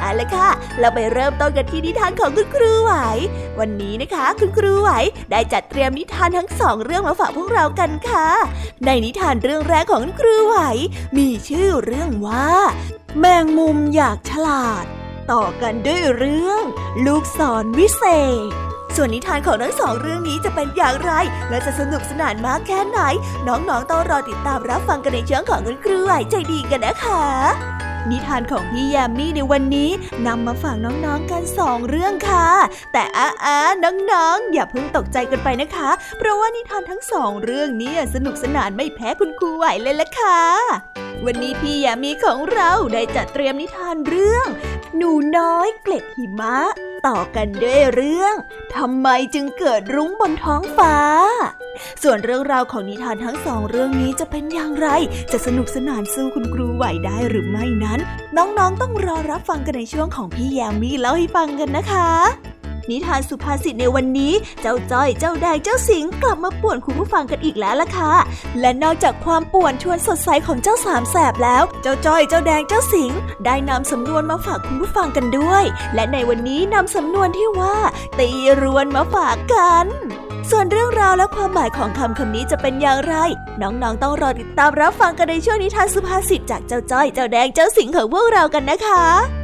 เอาละค่ะ เราไปเริ่มต้นกันที่นิทานของคุณครูไหว วันนี้นะคะ คุณครูไหวได้จัดเตรียมนิทานทั้งสองเรื่องมาฝากพวกเรากันค่ะ ในนิทานเรื่องแรกของคุณครูไหว มีชื่อเรื่องว่า แมงมุมอยากฉลาด ต่อกันด้วยเรื่อง ลูกศรวิเศษส่วนนิทานของทั้งสองเรื่องนี้จะเป็นอย่างไร และจะสนุกสนานมากแค่ไหน น้องๆต้องรอติดตามรับฟังกันในช่วงของคุณครูไหวใจดีกันนะคะ นิทานของพี่แยมมี่ในวันนี้นำมาฝากน้องๆกันสองเรื่องค่ะ แต่อ้าอาน้องๆ อย่าเพิ่งตกใจกันไปนะคะ เพราะว่านิทานทั้งสองเรื่องนี้สนุกสนานไม่แพ้คุณครูไหวเลยละค่ะ วันนี้พี่แยมมี่ของเราได้จัดเตรียมนิทานเรื่อง หนูน้อยเกล็ดหิมะ ต่อกันด้วยเรื่องทำไมจึงเกิดรุ้งบนท้องฟ้า ส่วนเรื่องราวของนิทานทั้งสองเรื่องนี้จะเป็นอย่างไร จะสนุกสนานสู้คุณครูไหวได้หรือไม่นั้น น้องๆต้องรอรับฟังกันในช่วงของพี่แยมมี่เล่าให้ฟังกันนะคะ นิทานสุภาษิตในวันนี้ เจ้าจ้อย เจ้าแดง เจ้าสิงกลับมาป่วนคุณผู้ฟังกันอีกแล้วล่ะค่ะ และนอกจากความป่วนชวนสดใสของเจ้าสามแสบแล้ว เจ้าจ้อย เจ้าแดง เจ้าสิงได้นำสำนวนมาฝากคุณผู้ฟังกันด้วย และในวันนี้นำสำนวนที่ว่าตีรวนมาฝากกัน ส่วนเรื่องราวและความหมายของคำคำนี้จะเป็นอย่างไร น้องๆต้องรอติดตามรับฟังกันในช่วงนิทานสุภาษิตจากเจ้าจ้อยเจ้าแดงเจ้าสิงของพวกเรากันนะคะ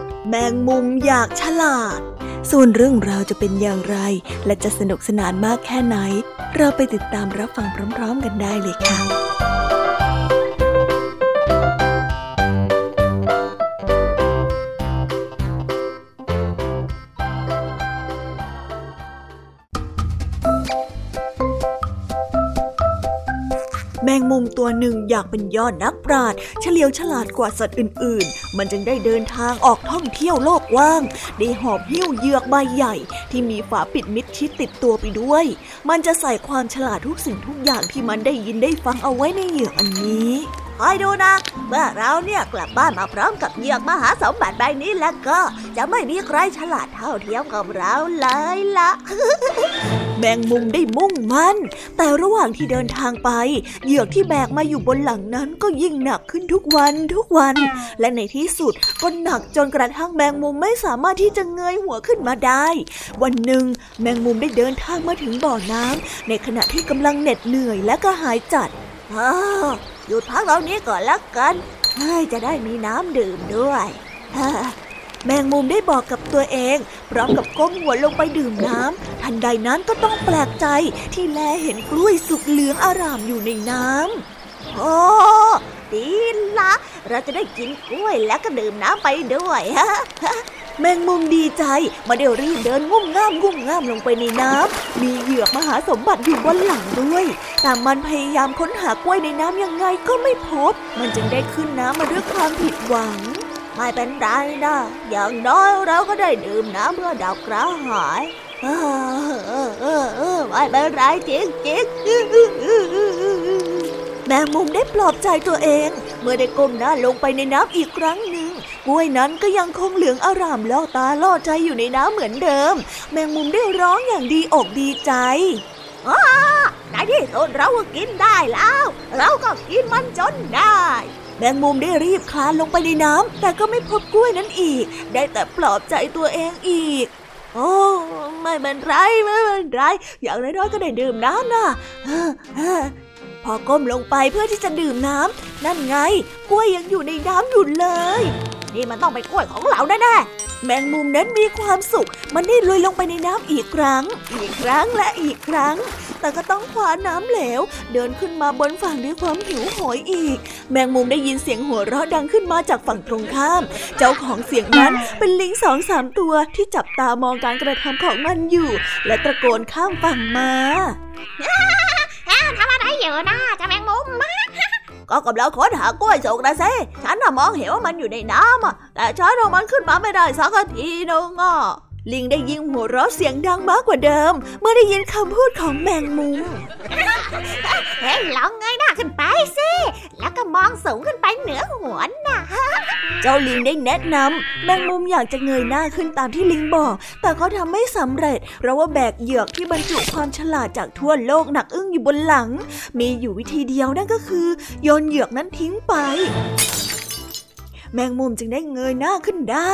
แมงมุมอยากฉลาด ส่วนเรื่องราวจะเป็นอย่างไร และจะสนุกสนานมากแค่ไหน เราไปติดตามรับฟังพร้อม ๆ กันได้เลยค่ะ มุมตัวหนึ่งอยากเป็นยอดนักปราชญ์เฉลียวฉลาดกว่าสัตว์อื่น ๆ มันจึงได้เดินทางออกท่องเที่ยวโลกว่าง ได้หอบหิ้วเหยือกใบใหญ่ ที่มีฝาปิดมิดชิดติดตัวไปด้วย มันจะใส่ความฉลาดทุกสิ่งทุกอย่างที่มันได้ยินได้ฟังเอาไว้ในเหยือกอันนี้ คอยดูนะ เมื่อเราเนี่ยกลับบ้านมาพร้อมกับเหยือกมหาสมบัติใบนี้แล้วก็จะไม่มีใครฉลาดเท่าเทียมกับเราเลยละแมงมุมได้มุ่งมั่นแต่ระหว่างที่เดินทางไป เหยือกที่แบกมาอยู่บนหลังนั้นก็ยิ่งหนักขึ้นทุกวันทุกวัน และในที่สุดก็หนักจนกระทั่งแมงมุมไม่สามารถที่จะเงยหัวขึ้นมาได้ วันหนึ่งแมงมุมได้เดินทางมาถึงบ่อน้ำในขณะที่กำลังเหน็ดเหนื่อยและก็หายจัดอ้า หยุดพักตรงนี้ก่อนละกันให้จะได้มีน้ำดื่มด้วยแมงมุมได้บอกกับตัวเอง พร้อมกับก้มหัวลงไปดื่มน้ำทันใดนั้นก็ต้องแปลกใจที่แลเห็นกล้วยสุกเหลืองอารามอยู่ในน้ำโอ้ดีละ เราจะได้กินกล้วยแล้วก็ดื่มน้ำไปด้วยฮะ แมงมุมดีใจมาเดี๋ยวรีบเดินงุ่มง่ามงุ่มง่ามลงไปในน้ำมีเหยือกมหาสมบัติอยู่บนหลังด้วย แต่มันพยายามค้นหากล้วยในน้ำยังไงก็ไม่พบ มันจึงได้ขึ้นน้ำมาด้วยความผิดหวัง ไม่เป็นไรนะอย่างน้อยเราก็ได้ดื่มน้ำเพื่อดับกระหายเออเออเออไม่เป็นไรจริงจริงแมงมุมได้ปลอบใจตัวเอง เมื่อได้ก้มหน้าลงไปในน้ำอีกครั้งหนึ่ง กล้วยนั้นก็ยังคงเหลืองอารามล่อตาล่อใจอยู่ในน้ำเหมือนเดิม แมงมุมได้ร้องอย่างดีอกดีใจอ๋อในที่สุดเราก็กินได้แล้ว เราก็กินมันจนได้ แมงมุมได้รีบคลานลงไปในน้ำแต่ก็ไม่พบกล้วยนั้นอีก ได้แต่ปลอบใจตัวเองอีกโอ้ไม่เป็นไรไม่เป็นไร อย่างน้อยๆก็ได้ดื่มน้ำนะพอก้มลงไปเพื่อที่จะดื่มน้ำนั่นไง กล้วยยังอยู่ในน้ำอยู่เลย นี่มันต้องเป็นกล้วยของเราแน่ๆแมงมุมนั้นมีความสุข มันได้ลุยลงไปในน้ำอีกครั้ง อีกครั้งและอีกครั้ง แต่ก็ต้องคว้าน้ำเหลว เดินขึ้นมาบนฝั่งด้วยความหิวโหยอีก แมงมุมได้ยินเสียงหัวเราะดังขึ้นมาจากฝั่งตรงข้าม เจ้าของเสียงนั้นเป็นลิงสองสามตัวที่จับตามองการกระทำของมันอยู่ และตะโกนข้ามฝั่งมาทำอะไรอยู่นะจะแมงมุมมา ก็กำลังค้นหากล้วยสุกนะเซ่ฉันน่ะมองเห็นว่ามันอยู่ในน้ำอะแต่ฉันเอามันขึ้นมาไม่ได้สักทีนึงอะ ลิงได้ยิงหัวเราะเสียงดังมากกว่าเดิม เมื่อได้ยินคำพูดของแมงมุมเฮ้ยลองเงยหน้าขึ้นไปสิแล้วก็มองสูงขึ้นไปเหนือหัวน่ะเจ้าลิงได้แนะนำแมงมุมอยากจะเงยหน้าขึ้นตามที่ลิงบอก แต่เขาทำไม่สำเร็จ เพราะว่าแบกเหยือกที่บรรจุความฉลาดจากทั่วโลกหนักอึ้งอยู่บนหลัง มีอยู่วิธีเดียวนั่นก็คือโยนเหยือกนั้นทิ้งไป แมงมุมจึงได้เงยหน้าขึ้นได้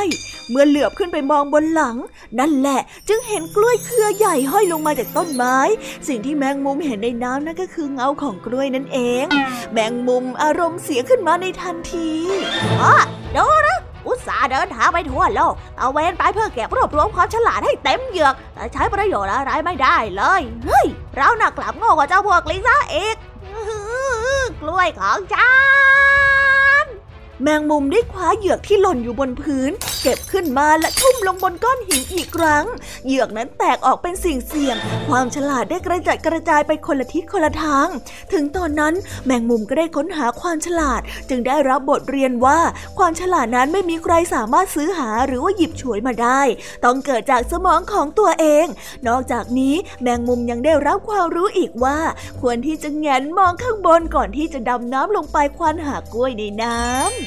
เมื่อเหลือบขึ้นไปมองบนหลัง นั่นแหละจึงเห็นกล้วยเครือใหญ่ห้อยลงมาจากต้นไม้ สิ่งที่แมงมุมเห็นในน้ำนั่นก็คือเงาของกล้วยนั่นเอง แมงมุมอารมณ์เสียขึ้นมาในทันทีอ๋อดูนะอุตส่าห์เดินทางไปทั่วโลกเอาเวนไปเพื่อเก็บรวบรวมความฉลาดให้เต็มเหยือก แต่ใช้ประโยชน์อะไรไม่ได้เลย เฮ้ย เราหนักกลับโง่กว่าเจ้าพวกลิงซะอีกกล้วยของฉัน แมงมุมได้คว้าเหยือกที่หล่นอยู่บนพื้น เก็บขึ้นมาและทุ่มลงบนก้อนหินอีกครั้ง เหยือกนั้นแตกออกเป็นสิ่งเสี่ยง ความฉลาดได้กระจัดกระจายไปคนละทิศคนละทาง ถึงตอนนั้นแมงมุมก็ได้ค้นหาความฉลาด จึงได้รับบทเรียนว่า ความฉลาดนั้นไม่มีใครสามารถซื้อหาหรือว่าหยิบฉวยมาได้ ต้องเกิดจากสมองของตัวเอง นอกจากนี้แมงมุมยังได้รับความรู้อีกว่า ควรที่จะแงนมองข้างบนก่อนที่จะดำน้ำลงไปควานหากล้วยในน้ำ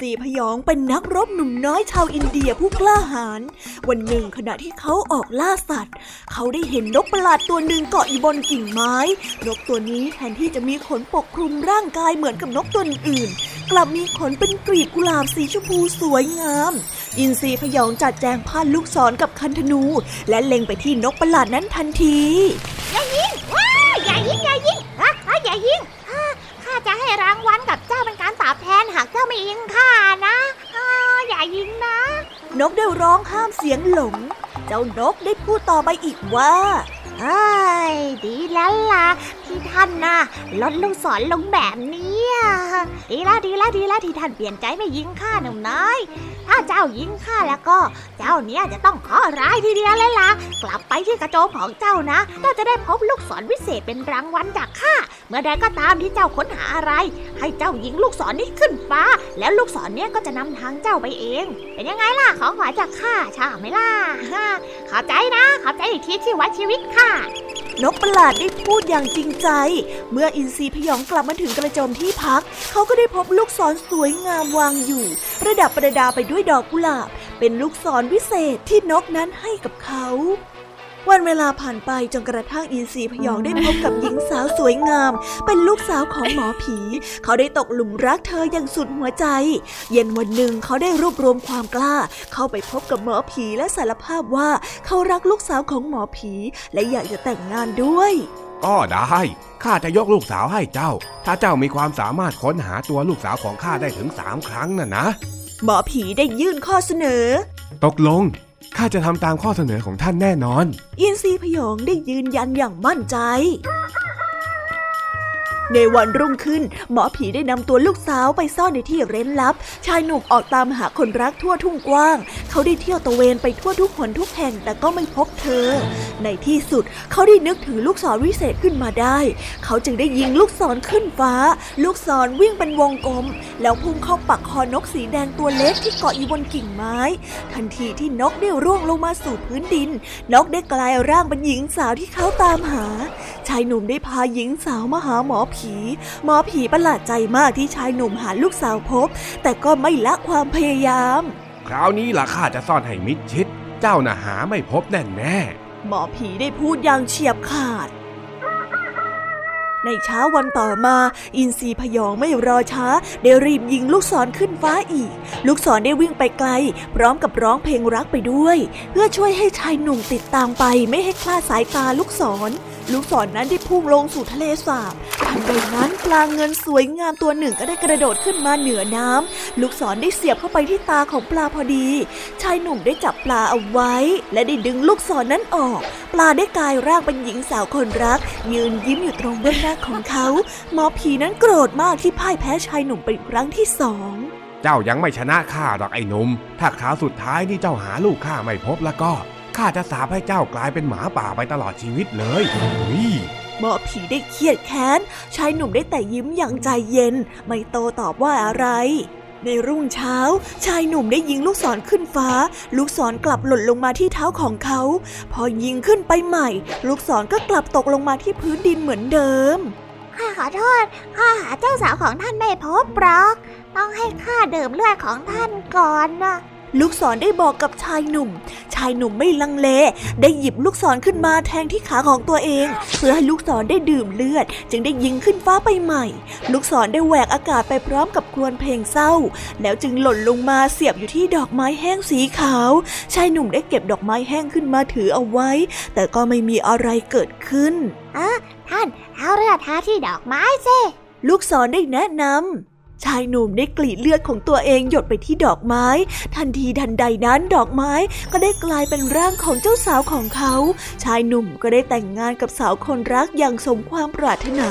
ซีพยองเป็นนักรบหนุ่มน้อยชาวอินเดียผู้กล้าหาญ วันหนึ่งขณะที่เขาออกล่าสัตว์ เขาได้เห็นนกประหลาดตัวหนึ่งเกาะอยู่บนกิ่งไม้ นกตัวนี้แทนที่จะมีขนปกคลุมร่างกายเหมือนกับนกตัวอื่น กลับมีขนเป็นกลีบกุหลาบสีชมพูสวยงาม อินทรีพยองจัดแจงพันลูกศรกับคันธนู และเล็งไปที่นกประหลาดนั้นทันที อย่ายิงว้าอย่ายิงอย่ายิงฮะอย่ายิงข้าจะให้รางวัลกับเจ้าเป็นการตอบแทน หากเจ้าไม่ยิงข้านะอย่ายิงนะ นกได้ร้องห้ามเสียงหลง เจ้านกได้พูดต่อไปอีกว่าเอ้ยดีแล้วล่ะที่ท่านนะลดลูกศรลงแบบนี้ ดีละดีละดีละที่ท่านเปลี่ยนใจไม่ยิงข้าหนุ่มน้อย ถ้าเจ้ายิงข้าแล้วก็ เจ้าเนี้ยจะต้องขอร้ายทีเดียวเลยล่ะ กลับไปที่กระโจมของเจ้านะ เจ้าจะได้พบลูกศรวิเศษเป็นรางวัลจากข้า เมื่อใดก็ตามที่เจ้าค้นหาอะไร ให้เจ้ายิงลูกศรนี้ขึ้นฟ้า แล้วลูกศรเนี้ยก็จะนำทางเจ้าไปเอง เป็นยังไงล่ะของขวัญจากข้าชาไหมล่ะขอบใจนะ ขอบใจอีกทีที่วัดชีวิตข้า นกประหลาดได้พูดอย่างจริงใจ เมื่ออินทรีพยองกลับมาถึงกระโจมที่พัก เขาก็ได้พบลูกศรสวยงามวางอยู่ ระดับประดาไปด้วยดอกกุหลาบ เป็นลูกศรวิเศษที่นกนั้นให้กับเขา วันเวลาผ่านไปจนกระทั่งอินทรีพยองได้พบกับหญิงสาวสวยงาม เป็นลูกสาวของหมอผี เขาได้ตกหลุมรักเธออย่างสุดหัวใจ เย็นวันหนึ่งเขาได้รวบรวมความกล้า เข้าไปพบกับหมอผีและสารภาพว่าเขารักลูกสาวของหมอผี และอยากจะแต่งงานด้วยอ้อได้ข้าจะยกลูกสาวให้เจ้า ถ้าเจ้ามีความสามารถค้นหาตัวลูกสาวของข้าได้ถึงสามครั้งน่ะนะ หมอผีได้ยื่นข้อเสนอ ตกลง ข้าจะทำตามข้อเสนอของท่านแน่นอน อินทรีพยองได้ยืนยันอย่างมั่นใจ ในวันรุ่งขึ้น หมอผีได้นำตัวลูกสาวไปซ่อนในที่เร้นลับ ชายหนุ่มออกตามหาคนรักทั่วทุ่งกว้าง เขาได้เที่ยวตะเวนไปทั่วทุกหนทุกแห่งแต่ก็ไม่พบเธอ ในที่สุดเขาได้นึกถึงลูกศรวิเศษขึ้นมาได้ เขาจึงได้ยิงลูกศรขึ้นฟ้า ลูกศรวิ่งเป็นวงกลม แล้วพุ่งเข้าปักคอนกสีแดงตัวเล็กที่เกาะอยู่บนกิ่งไม้ ทันทีที่นกได้ร่วงลงมาสู่พื้นดิน นกได้กลายร่างเป็นหญิงสาวที่เขาตามหา ชายหนุ่มได้พาหญิงสาวมาหาหมอผี หมอผีประหลาดใจมากที่ชายหนุ่มหาลูกสาวพบ แต่ก็ไม่ละความพยายาม คราวนี้ล่ะข้าจะซ่อนให้มิดชิด เจ้าน่ะหาไม่พบแน่แน่หมอผีได้พูดอย่างเฉียบขาด ในเช้าวันต่อมา อินทรีพยองไม่รอช้า ได้รีบยิงลูกศรขึ้นฟ้าอีก ลูกศรได้วิ่งไปไกล พร้อมกับร้องเพลงรักไปด้วย เพื่อช่วยให้ชายหนุ่มติดตามไปไม่ให้คลาดสายตาลูกศร ลูกศรนนั้นได้พุ่งลงสู่ทะเลสาบทันใดนั้นปลาเงินสวยงามตัวหนึ่งก็ได้กระโดดขึ้นมาเหนือน้ำลูกศรได้เสียบเข้าไปที่ตาของปลาพอดี ชายหนุ่มได้จับปลาเอาไว้ และได้ดึงลูกศรนนั้นออก ปลาได้กลายร่างเป็นหญิงสาวคนรัก ยืนยิ้มอยู่ตรงเบื้องหน้าของเขา หมอผีนั้นโกรธมากที่พ่ายแพ้ชายหนุ่มเป็นครั้งที่สองเจ้ายังไม่ชนะข้าหรอกไอ้หนุ่มถ้าคราวสุดท้ายที่เจ้าหาลูกข้าไม่พบแล้วก็ ข้าจะสาบให้เจ้ากลายเป็นหมาป่าไปตลอดชีวิตเลยนี่หมอผีได้เครียดแค้น ชายหนุ่มได้แต่ยิ้มอย่างใจเย็น ไม่โตตอบว่าอะไร ในรุ่งเช้า ชายหนุ่มได้ยิงลูกศรขึ้นฟ้า ลูกศรกลับหล่นลงมาที่เท้าของเขา พอยิงขึ้นไปใหม่ ลูกศรก็กลับตกลงมาที่พื้นดินเหมือนเดิม ข้าขอโทษ ข้าหาเจ้าสาวของท่านไม่พบหรอก ต้องให้ข้าดื่มเลือดของท่านก่อนนะ ลูกศรได้บอกกับชายหนุ่ม ชายหนุ่มไม่ลังเล ได้หยิบลูกศรขึ้นมาแทงที่ขาของตัวเอง เพื่อให้ลูกศรได้ดื่มเลือด จึงได้ยิงขึ้นฟ้าไปใหม่ ลูกศรได้แหวกอากาศไปพร้อมกับครวญเพลงเศร้า แล้วจึงหล่นลงมาเสียบอยู่ที่ดอกไม้แห้งสีขาว ชายหนุ่มได้เก็บดอกไม้แห้งขึ้นมาถือเอาไว้ แต่ก็ไม่มีอะไรเกิดขึ้นอะท่านเอาเลือดทาที่ดอกไม้สิลูกศรได้แนะนำ ชายหนุ่มได้กรีดเลือดของตัวเองหยดไปที่ดอกไม้ ทันทีทันใดนั้นดอกไม้ก็ได้กลายเป็นร่างของเจ้าสาวของเขา ชายหนุ่มก็ได้แต่งงานกับสาวคนรักอย่างสมความปรารถนา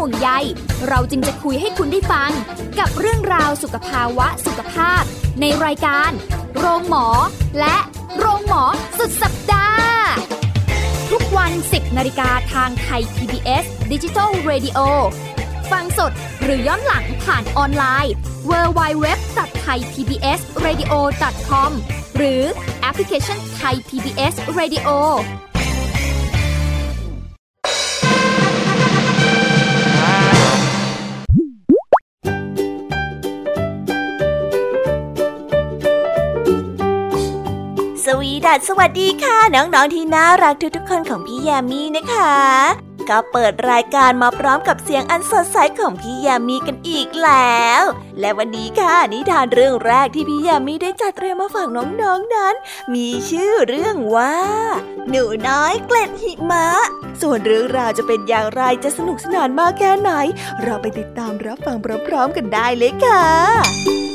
ห่วงใย เราจึงจะคุยให้คุณได้ฟัง กับเรื่องราวสุขภาวะสุขภาพ ในรายการ โรงหมอ และโรงหมอสุดสัปดาห์ ทุกวัน 10นาฬิกาทางไทย PBS Digital Radio ฟังสดหรือย้อนหลังผ่านออนไลน์ www.thaipbsradio.com หรือแอปพลิเคชัน Thai PBS Radio วีดัสสวัสดีค่ะ น้องๆที่น่ารักทุกๆคนของพี่แยมี่นะคะ ก็เปิดรายการมาพร้อมกับเสียงอันสดใสของพี่ยามีกันอีกแล้ว และวันนี้ค่ะนิทานเรื่องแรกที่พี่ยามีได้จัดเตรียมมาฝากน้องๆนนั้น มีชื่อเรื่องว่า หนูน้อยเกล็ดหิมะ ส่วนเรื่องราวจะเป็นอย่างไรจะสนุกสนานมากแค่ไหน เราไปติดตามรับฟังพร้อมๆกันได้เลยค่ะ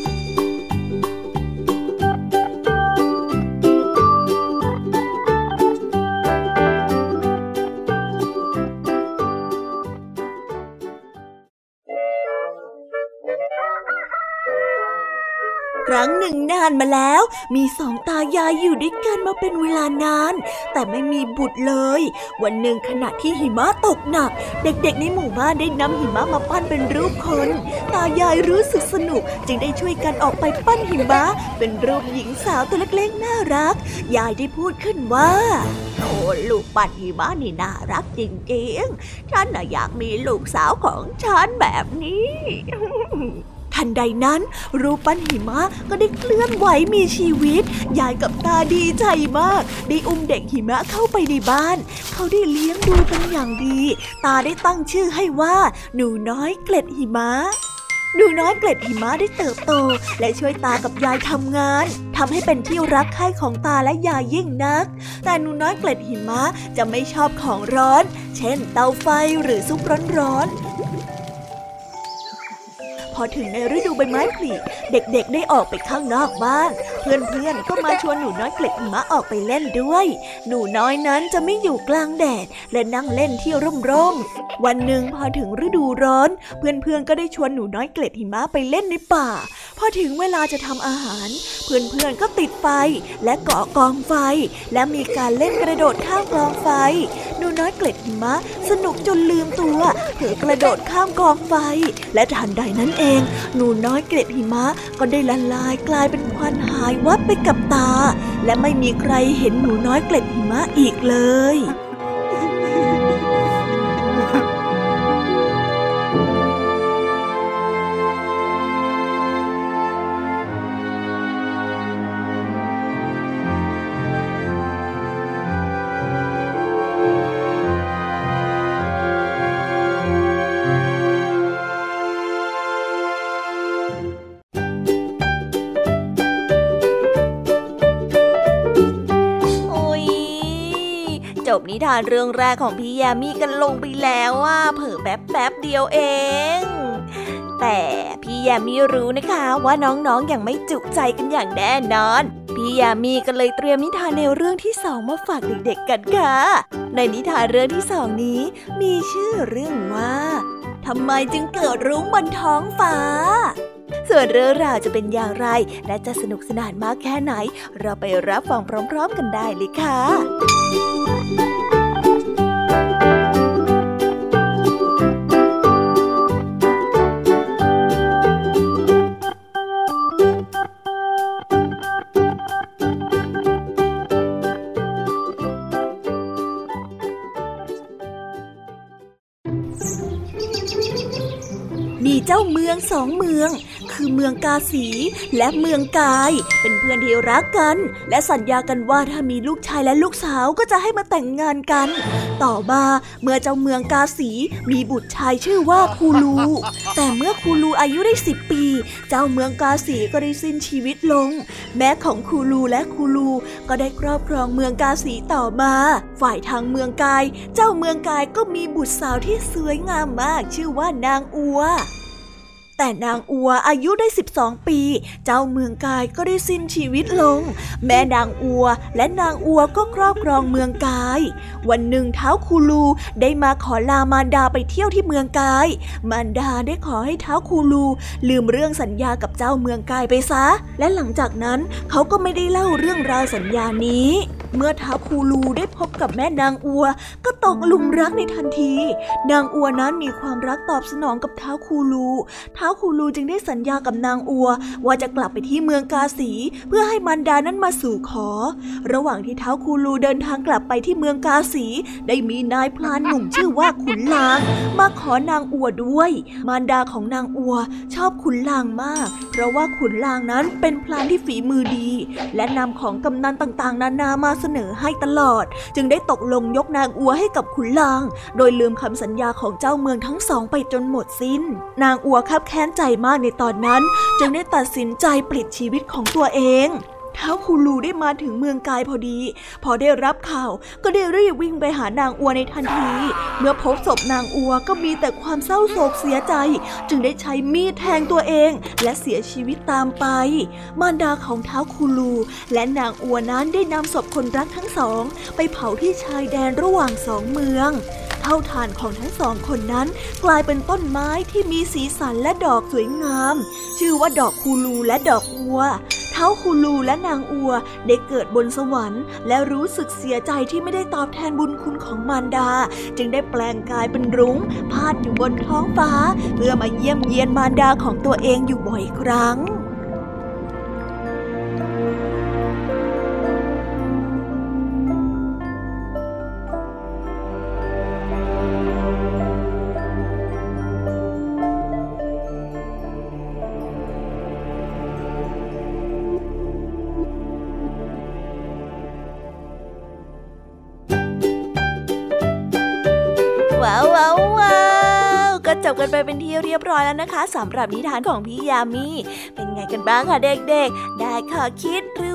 รั้งหนึ่งนานมาแล้ว มีสองตายายอยู่ด้วยกันมาเป็นเวลานาน แต่ไม่มีบุตรเลย วันหนึ่งขณะที่หิมะตกหนัก เด็กๆในหมู่บ้านได้นำหิมะมาปั้นเป็นรูปคน ตายายรู้สึกสนุก จึงได้ช่วยกันออกไปปั้นหิมะ เป็นรูปหญิงสาวตัวเล็กๆน่ารัก ยายได้พูดขึ้นว่าโอ้ลูกปัดหิมะนี่น่ารักจริงๆฉันน่ะอยากมีลูกสาวของฉันแบบนี้ ทันใดนั้น รูปปั้นหิมะก็ได้เคลื่อนไหวมีชีวิต ยายกับตาดีใจมาก ได้อุ้มเด็กหิมะเข้าไปในบ้าน เขาได้เลี้ยงดูเป็นอย่างดี ตาได้ตั้งชื่อให้ว่า หนูน้อยเกล็ดหิมะหนูน้อยเกล็ดหิมะได้เติบโต และช่วยตากับยายทำงานทำให้เป็นที่รักใคร่ของตาและยายยิ่งนัก แต่หนูน้อยเกล็ดหิมะจะไม่ชอบของร้อน เช่น เตาไฟหรือซุปร้อนๆ พอถึงในฤดูใบไม้ผลิเด็กๆได้ออกไปข้างนอกบ้านเพื่อนๆก็มาชวนหนูน้อยเกล็ดหิมะออกไปเล่นด้วย หนูน้อยนั้นจะไม่อยู่กลางแดดและนั่งเล่นที่ร่มๆวันหนึ่งพอถึงฤดูร้อน เพื่อนๆก็ได้ชวนหนูน้อยเกล็ดหิมะไปเล่นในป่า พอถึงเวลาจะทำอาหาร เพื่อนๆก็ติดไฟและเกาะกองไฟ และมีการเล่นกระโดดข้ามกองไฟ หนูน้อยเกล็ดหิมะสนุกจนลืมตัวเผลอกระโดดข้ามกองไฟ และทันใดนั้นเองหนูน้อยเกล็ดหิมะก็ได้ละลายกลายเป็นควันหายวับไปกับตา และไม่มีใครเห็นหนูน้อยเกล็ดหิมะอีกเลย นิทานเรื่องแรกของพี่ยามีกันลงไปแล้วว่าเผลอแป๊บแป๊บเดียวเอง แต่พี่ยามีรู้นะคะว่าน้องๆออย่างไม่จุใจกันอย่างแน่นอน พี่ยามีก็เลยเตรียมนิทานแนวเรื่องที่สองมาฝากเด็กๆกันค่ะ ในนิทานเรื่องที่สองนี้ มีชื่อเรื่องว่าทำไมจึงเกิดรุ้งบนท้องฟ้า ส่วนเรื่องราวจะเป็นอย่างไร และจะสนุกสนานมากแค่ไหน เราไปรับฟังพร้อมๆกันได้เลยค่ะมีเจ้าเมืองสองเมือง คือเมืองกาสีและเมืองกาย เป็นเพื่อนที่รักกัน และสัญญากันว่าถ้ามีลูกชายและลูกสาวก็จะให้มาแต่งงานกัน ต่อมาเมื่อเจ้าเมืองกาสีมีบุตรชายชื่อว่าคูลู แต่เมื่อคูลูอายุได้สิบปี เจ้าเมืองกาสีก็ได้สิ้นชีวิตลง แม่ของคูลูและคูลูก็ได้ครอบครองเมืองกาสีต่อมา ฝ่ายทางเมืองกาย เจ้าเมืองกายก็มีบุตรสาวที่สวยงามมาก ชื่อว่านางอัว แต่นางอัวอายุได้ 12 ปี เจ้าเมืองกายก็ได้สิ้นชีวิตลง แม่นางอัวและนางอัวก็ครอบครองเมืองกาย วันหนึ่งเท้าคูลูได้มาขอลามารดาไปเที่ยวที่เมืองกาย มารดาได้ขอให้เท้าคูลูลืมเรื่องสัญญากับเจ้าเมืองกายไปซะ และหลังจากนั้นเขาก็ไม่ได้เล่าเรื่องราวสัญญานี้ เมื่อท้าคูลูได้พบกับแม่นางอัว ก็ตกหลุมรักในทันที นางอัวนั้นมีความรักตอบสนองกับท้าคูลูท้าคูลูจึงได้สัญญากับนางอัว ว่าจะกลับไปที่เมืองกาสี เพื่อให้มันดานั้นมาสู่ขอ ระหว่างที่ท้าคูลูเดินทางกลับไปที่เมืองกาสี ได้มีนายพลานหนุ่มชื่อว่าขุนลาง มาขอนางอัวด้วย มารดาของนางอัวชอบขุนลางมาก เพราะว่าขุนลางนั้นเป็นพลานที่ฝีมือดี และนำของกำนันต่างๆ นานามาเสเสนอให้ตลอด จึงได้ตกลงยกนางอัวให้กับขุนลาง โดยลืมคำสัญญาของเจ้าเมืองทั้งสองไปจนหมดสิน้น นางอัวคับแค้นใจมากในตอนนั้น จึงได้ตัดสินใจปลิดชีวิตของตัวเอง ท้าคูลูได้มาถึงเมืองกายพอดี พอได้รับข่าวก็ได้รีบวิ่งไปหานางอัวในทันที เมื่อพบศพนางอัวก็มีแต่ความเศร้าโศกเสียใจ จึงได้ใช้มีดแทงตัวเอง และเสียชีวิตตามไป มารดาของเท้าคูลู และนางอัวนั้นได้นำศพคนรักทั้งสอง ไปเผาที่ชายแดนระหว่างสองเมือง เท่าทานของทั้งสองคนนั้น กลายเป็นต้นไม้ที่มีสีสันและดอกสวยงาม ชื่อว่าดอกคูลูและดอกอัวเท้าคูลูและนางอัวได้เกิดบนสวรรค์ และรู้สึกเสียใจที่ไม่ได้ตอบแทนบุญคุณของมารดา จึงได้แปลงกายเป็นรุ้ง พาดอยู่บนท้องฟ้า เพื่อมาเยี่ยมเยียนมารดาของตัวเองอยู่บ่อยครั้ง ร้อยแล้วนะคะสำหรับนิทานของพี่ยามีเป็นไงกันบ้างคะเด็กๆ ได้ข้อคิดหรือ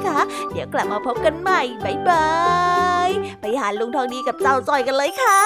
คะเดี๋ยวกลับมาพบกันใหม่บายบาย ไปหาลุงทองดีกับเจ้าจอยกันเลยค่ะ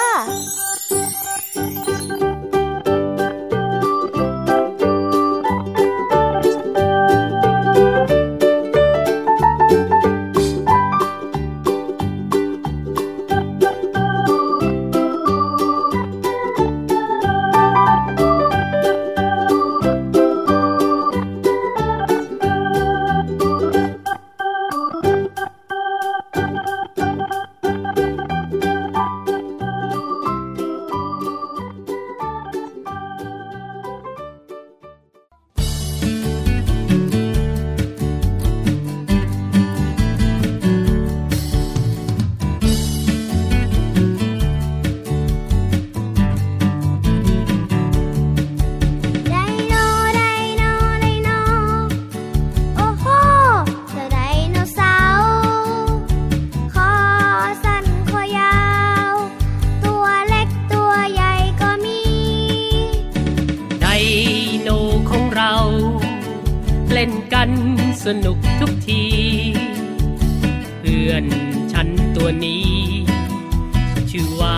ที เพื่อนฉันตัวนี้ ชื่อว่า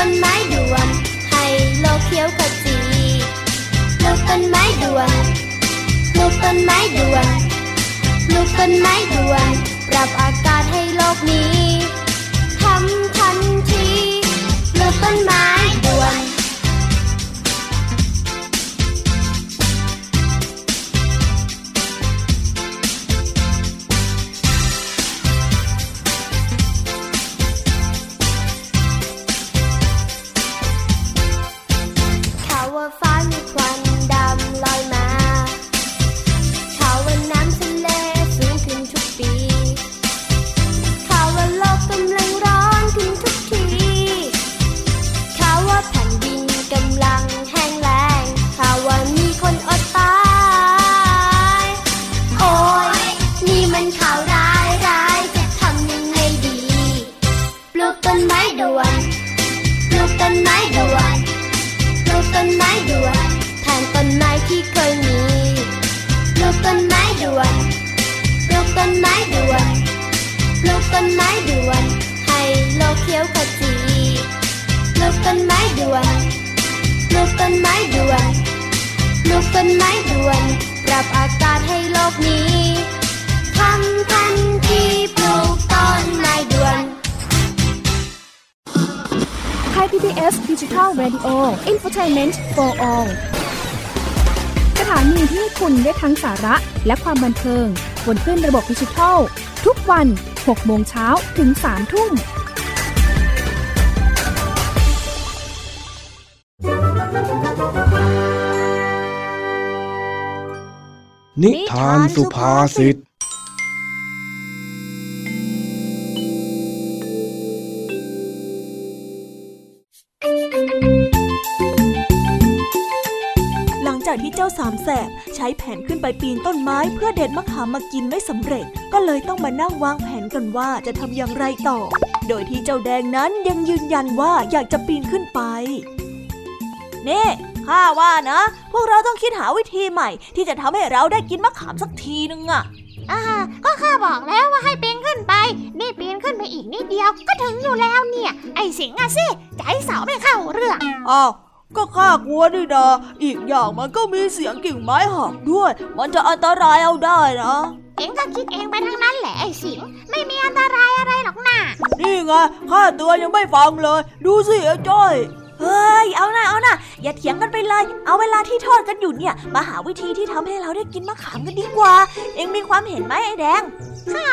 ต้นไม้ด่วน ให้โลกเขียวขจีปลูกต้นไม้ด่วนปลูกต้นไม้ด่วนปลูกต้นไม้ด่วน ปรับอากาศให้โลกนี้ทำทันทีปลูกต้นไม้ด่วน บันเทิง บนขึ้นระบบดิจิทัล ทุกวัน 6 โมงเช้าถึง 3 ทุ่ม นิทานสุภาษิต สามแสบใช้แผนขึ้นไปปีนต้นไม้เพื่อเด็ดมะขามมากินไม่สำเร็จ ก็เลยต้องมานั่งวางแผนกันว่าจะทำอย่างไรต่อ โดยที่เจ้าแดงนั้นยังยืนยันว่าอยากจะปีนขึ้นไปเน่ข้าว่านะ พวกเราต้องคิดหาวิธีใหม่ ที่จะทำให้เราได้กินมะขามสักทีนึงอะอ่าก็ข้าบอกแล้วว่าให้ปีนขึ้นไป นี่ปีนขึ้นไปอีกนิดเดียวก็ถึงอยู่แล้วเนี่ย ไอ้สิงอะสิใจเสาไม่เข้าเรื่องอ้าว ก็ข้ากลัวนี่นาอีกอย่างมันก็มีเสียงกิ่งไม้หักด้วย มันจะอันตรายเอาได้นะเองก็คิดเองไปทั้งนั้นแหละไอ้สิงไม่มีอันตรายอะไรหรอกนะนี่ไงข้าเตือนยังไม่ฟังเลย ดูสิไอ้จ้อย เฮ้ย เอานะเอานะอย่าเถียงกันไปเลย เอาเวลาที่ทอดกันอยู่เนี่ย มาหาวิธีที่ทำให้เราได้กินมะขามกันดีกว่า เอ็งมีความเห็นไหมไอ้แดงข้า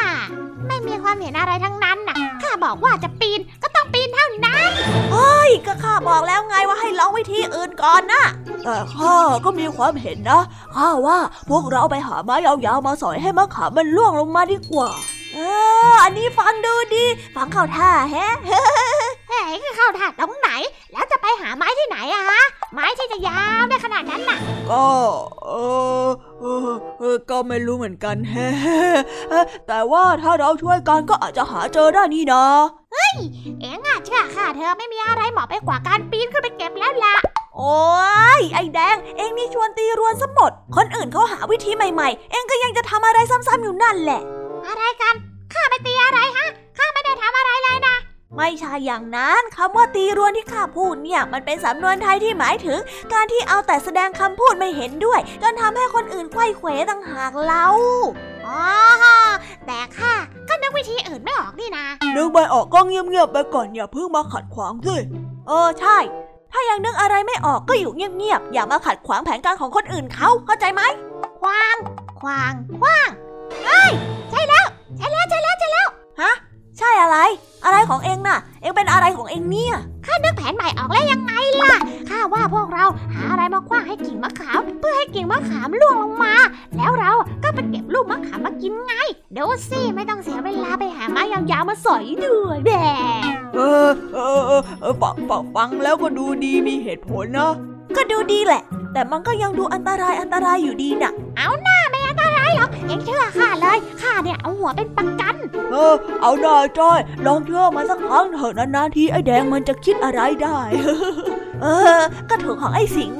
ไม่มีความเห็นอะไรทั้งนั้นน่ะ ข้าบอกว่าจะปีนก็ต้องปีนเท่านั้นเฮ้ย ก็ข้าบอกแล้วไงว่าให้ลองวิธีอื่นก่อนนะแต่ข้าก็มีความเห็นนะ ข้าว่าพวกเราไปหาไม้ยาวๆมาสอยให้มะขามมันล่วงลงมาดีกว่า เออ อันนี้ฟังดูดี ฟังเข้าท่าแฮะเฮ้ยเข้าท่าตรงไหน แล้วจะไปหาไม้ที่ไหนอะฮะ ไม้ที่จะยาวได้ขนาดนั้นน่ะ ก็เออเออเออก็ไม่รู้เหมือนกันแฮะแต่ว่าถ้าเราช่วยกันก็อาจจะหาเจอได้นี่นะเอ็งอะเชื่อข้าเธอไม่มีอะไรเหมาะไปกว่าการปีนขึ้นไปเก็บแล้วล่ะโอ้ยไอ้แดง เองนี่ชวนตีรวนซะหมด คนอื่นเขาหาวิธีใหม่ๆ เองก็ยังจะทำอะไรซ้ำๆอยู่นั่นแหละ อะไรกัน ข้าไปตีอะไรฮะ ข้าไม่ได้ทำอะไรเลยนะ ไม่ใช่อย่างนั้นคำว่าตีรวนที่ข้าพูดเนี่ย มันเป็นสำนวนไทยที่หมายถึง การที่เอาแต่แสดงคำพูดไม่เห็นด้วย จนทำให้คนอื่นไขว้เขวต่างหากเล่าอ๋อแต่ข้าก็นึกวิธีอื่นไม่ออกนี่นะ นึกไม่ออกก็เงียบๆไปก่อนอย่าเพิ่งมาขัดขวางสิ เออใช่ ถ้ายังนึกอะไรไม่ออกก็อยู่เงียบๆ อย่ามาขัดขวางแผนการของคนอื่นเขาเข้าใจไหมควาง ควาง ควาง เฮ้ยใช่แล้ว ใช่แล้วใช่แล้วใช่แล้วฮะใช่อะไร อะไรของเองน่ะ เองเป็นอะไรของเองเนี่ยข้านึกแผนใหม่ออกแล้วยังไงล่ะข้าว่าพวกเราหาอะไรมาคว้างให้กิ่งมะขาม เพื่อให้กิ่งมะขามล่วงลงมา แล้วเราก็ไปเก็บลูกมะขามมากินไงเดี๋ยวสิไม่ต้องเสียเวลาไปหาไม้ยาวๆมาสอยเหนื่อยแบเออเออเออเออฟังฟังฟังแล้วก็ดูดีมีเหตุผลนะ ก็ดูดีแหละ แต่มันก็ยังดูอันตรายอันตรายอยู่ดีน่ะ เอาหน้าไม่ อันตรายหรอกเอ็งเชื่อข้าเลยข้าเนี่ยเอาหัวเป็นประกัน เออ เอาหน่าจ้อยลองเชื่อมาสักครั้งเถอะนานๆทีไอ้แดงมันจะคิดอะไรได้ เออ ก็ถูกของไอ้สิงห์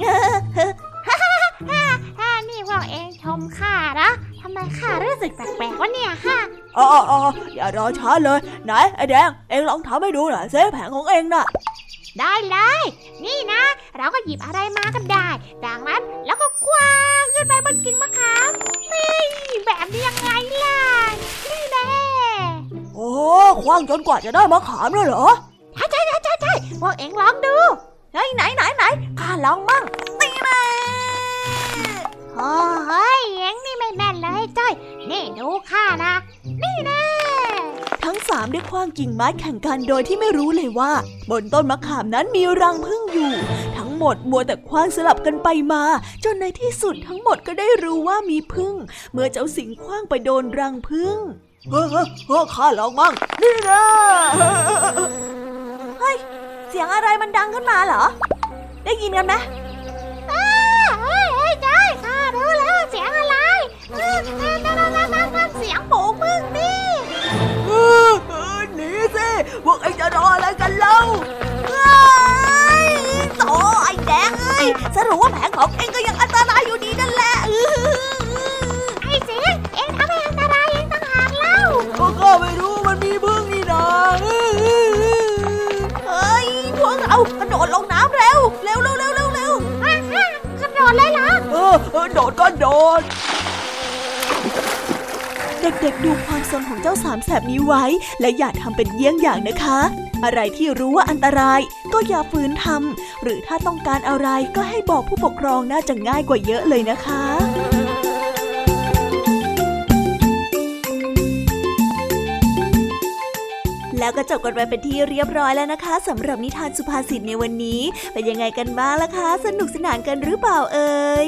ถ้านี่พวกเองชมข้านะทำไมข้ารู้สึกแปลกๆวะเนี่ยฮะอ๋ออ๋ออย่ารอช้าเลย ไหนไอ้แดง เอ็งลองทำให้ดูหน่อยเซแผงของเอ็งน่ะ ได้เลย นี่นะ เราก็หยิบอะไรมาก็ได้ จากนั้นแล้วก็คว้างขึ้นไปบนกิ่งมะขามนี่แบบนี้ยังไงล่ะ นี่แน่โอ้คว้างจนกว่าจะได้มะขามเลยเหรอ ใช่ใช่ใช่ใช่ใช่พวกเอ็งลองดูไหนไหนไหนไหนข้าลองมั่งตีแม่โอ้เฮ้ยเอ็งนี่ไม่แม่นเลยจ้อย นี่ดูข้านะ นี่แน่ ทั้งสามได้คว้างกิ่งไม้แข่งกันโดยที่ไม่รู้เลยว่า บนต้นมะขามนั้นมีรังผึ้งอยู่ ทั้งหมดมัวแต่คว้างสลับกันไปมา จนในที่สุดทั้งหมดก็ได้รู้ว่ามีผึ้งเมื่อเจ้าสิงห์คว้างไปโดนรังผึ้งเฮ้อเฮ้อเฮ้อข้าลองมั่งนี่นะเฮ้ยเสียงอะไรมันดังขึ้นมาเหรอ ได้ยินกันไหมอ้าเฮ้ยเฮ้ยจ้อยข้ารู้แล้วว่าเสียงอะไรเออเออนั่นนั่นนั่นนั่นเสียงฝูงมึงนี่เออเออ หนีสิพวกไอ้จะรออะไรกันเล่าเฮ้ยโตไอ้แดงเอ้ยสรุปว่าแผงของเองก็ยังอันตรายอยู่ดีนั่นแหละอื้อไอ้เสียงเอ็งทำให้อันตรายเองต่างหากเล่าก็ข้าไม่รู้มันมีพึ่งนี่นาเฮ้ยพวกเรากระโดดลงน้ำเร็วเร็วเร็วเร็วเร็วเร็วฮ่าฮ่ากระโดดเลยเหรอเออเออโดดก็โดด เด็กๆ ดูความสนของเจ้าสามแสบนี้ไว้ และอย่าทำเป็นเยี่ยงอย่างนะคะ อะไรที่รู้ว่าอันตรายก็อย่าฝืนทำหรือถ้าต้องการอะไรก็ให้บอกผู้ปกครองน่าจะง่ายกว่าเยอะเลยนะคะแล้วก็จบกันไปเป็นที่เรียบร้อยแล้วนะคะสำหรับนิทานสุภาษิตในวันนี้ เป็นยังไงกันบ้างล่ะคะ สนุกสนานกันหรือเปล่าเอ่ย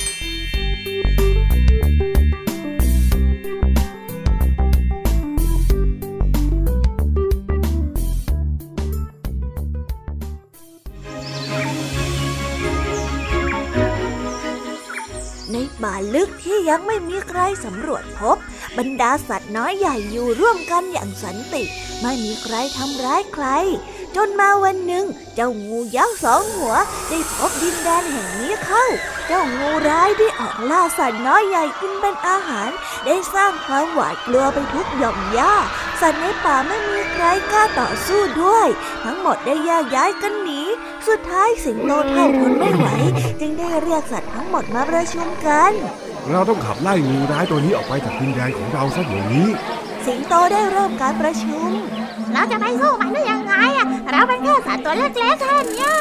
ป่าลึกที่ยังไม่มีใครสำรวจพบ บรรดาสัตว์น้อยใหญ่อยู่ร่วมกันอย่างสันติ ไม่มีใครทำร้ายใคร จนมาวันหนึ่ง เจ้างูยักษ์สองหัวได้พบดินแดนแห่งนี้เข้า เจ้างูร้ายได้ออกล่าสัตว์น้อยใหญ่กินเป็นอาหาร ได้สร้างความหวาดกลัวไปทุกหย่อมหญ้า สัตว์ในป่าไม่มีใครกล้าต่อสู้ด้วย ทั้งหมดได้แยกย้ายกันหนี สุดท้ายสิงโตเท่าทนไม่ไหว จึงได้เรียกสัตว์ทั้งหมดมาประชุมกัน เราต้องขับไล่งูร้ายตัวนี้ออกไปจากดินแดนของเราซะเดี๋ยวนี้ สิงโตได้เริ่มการประชุม เราจะไปสู้มันได้ยังไงอะเราเป็นแค่สัตว์ตัวเล็กๆแค่เนี้ย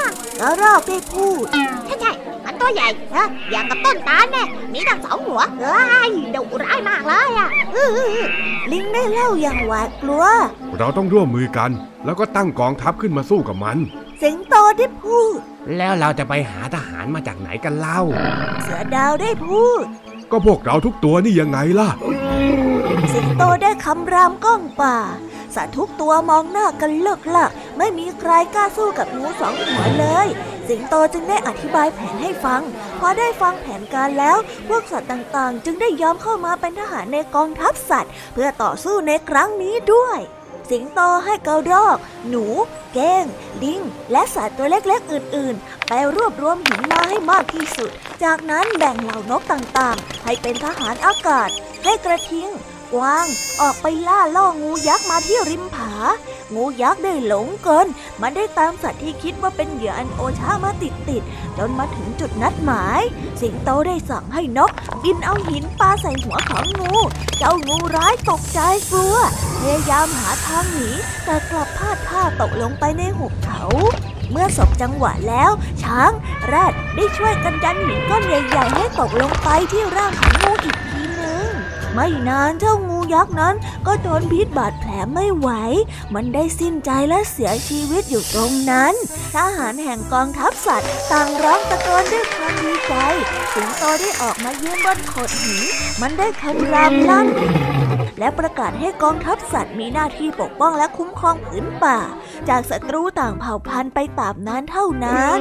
กระรอกได้พูดใช่ใช่ๆมันตัวใหญ่นะอย่างกับต้นตาลแน่มีตั้งสองหัวเฮ้ยดุร้ายมากเลยอะอื้อลิงได้เล่าอย่างหวาดกลัว เราต้องร่วมมือกัน แล้วก็ตั้งกองทัพขึ้นมาสู้กับมัน สิงโตได้พูด แล้วเราจะไปหาทหารมาจากไหนกันเล่า เสือดาวได้พูด ก็พวกเราทุกตัวนี่ยังไงล่ะ สิงโตได้คำรามก้องป่า สัตว์ทุกตัวมองหน้ากันเลิกลักไม่มีใครกล้าสู้กับงูสองหัวเลย สิงโตจึงได้อธิบายแผนให้ฟัง พอได้ฟังแผนการแล้ว พวกสัตว์ต่างๆ จึงได้ยอมเข้ามาเป็นทหารในกองทัพสัตว์ เพื่อต่อสู้ในครั้งนี้ด้วย สิงโตให้กระรอก หนูเก้ง ลิง และสัตว์ตัวเล็กๆ อื่นๆ ไปรวบรวมหินมาให้มากที่สุด จากนั้นแบ่งเหล่านกต่างๆ ให้เป็นทหารอากาศ ให้กระทิง กวาง ออกไปล่าล่องูยักษ์มาที่ริมผา งูยักษ์ได้หลงกลมันได้ตามสัตว์ที่คิดว่าเป็นเหยื่ออันโอชามาติดติดจนมาถึงจุดนัดหมาย สิงโตได้สั่งให้นก บินเอาหินปาใส่หัวของงู เจ้างูร้ายตกใจกลัวพยายามหาทางหนีแต่กลับพลาดท่าตกลงไปในหุบเขาเมื่อสบจังหวะแล้ว ช้าง แรดได้ช่วยกันดันหินก้อนใหญ่ๆให้ตกลงไปที่ร่างของงูอีก ไม่นานเจ้างูยักษ์นั้นก็ทนพิษบาดแผลไม่ไหว มันได้สิ้นใจและเสียชีวิตอยู่ตรงนั้น ทหารแห่งกองทัพสัตว์ต่างร้องตะโกนด้วยความดีใจ สิงโตได้ออกมายืนบนโขดหิน มันได้คำรามลั่นและประกาศให้กองทัพสัตว์มีหน้าที่ปกป้องและคุ้มครองผืนป่า จากศัตรูต่างเผ่าพันธุ์ไปตามนั้นเท่านั้น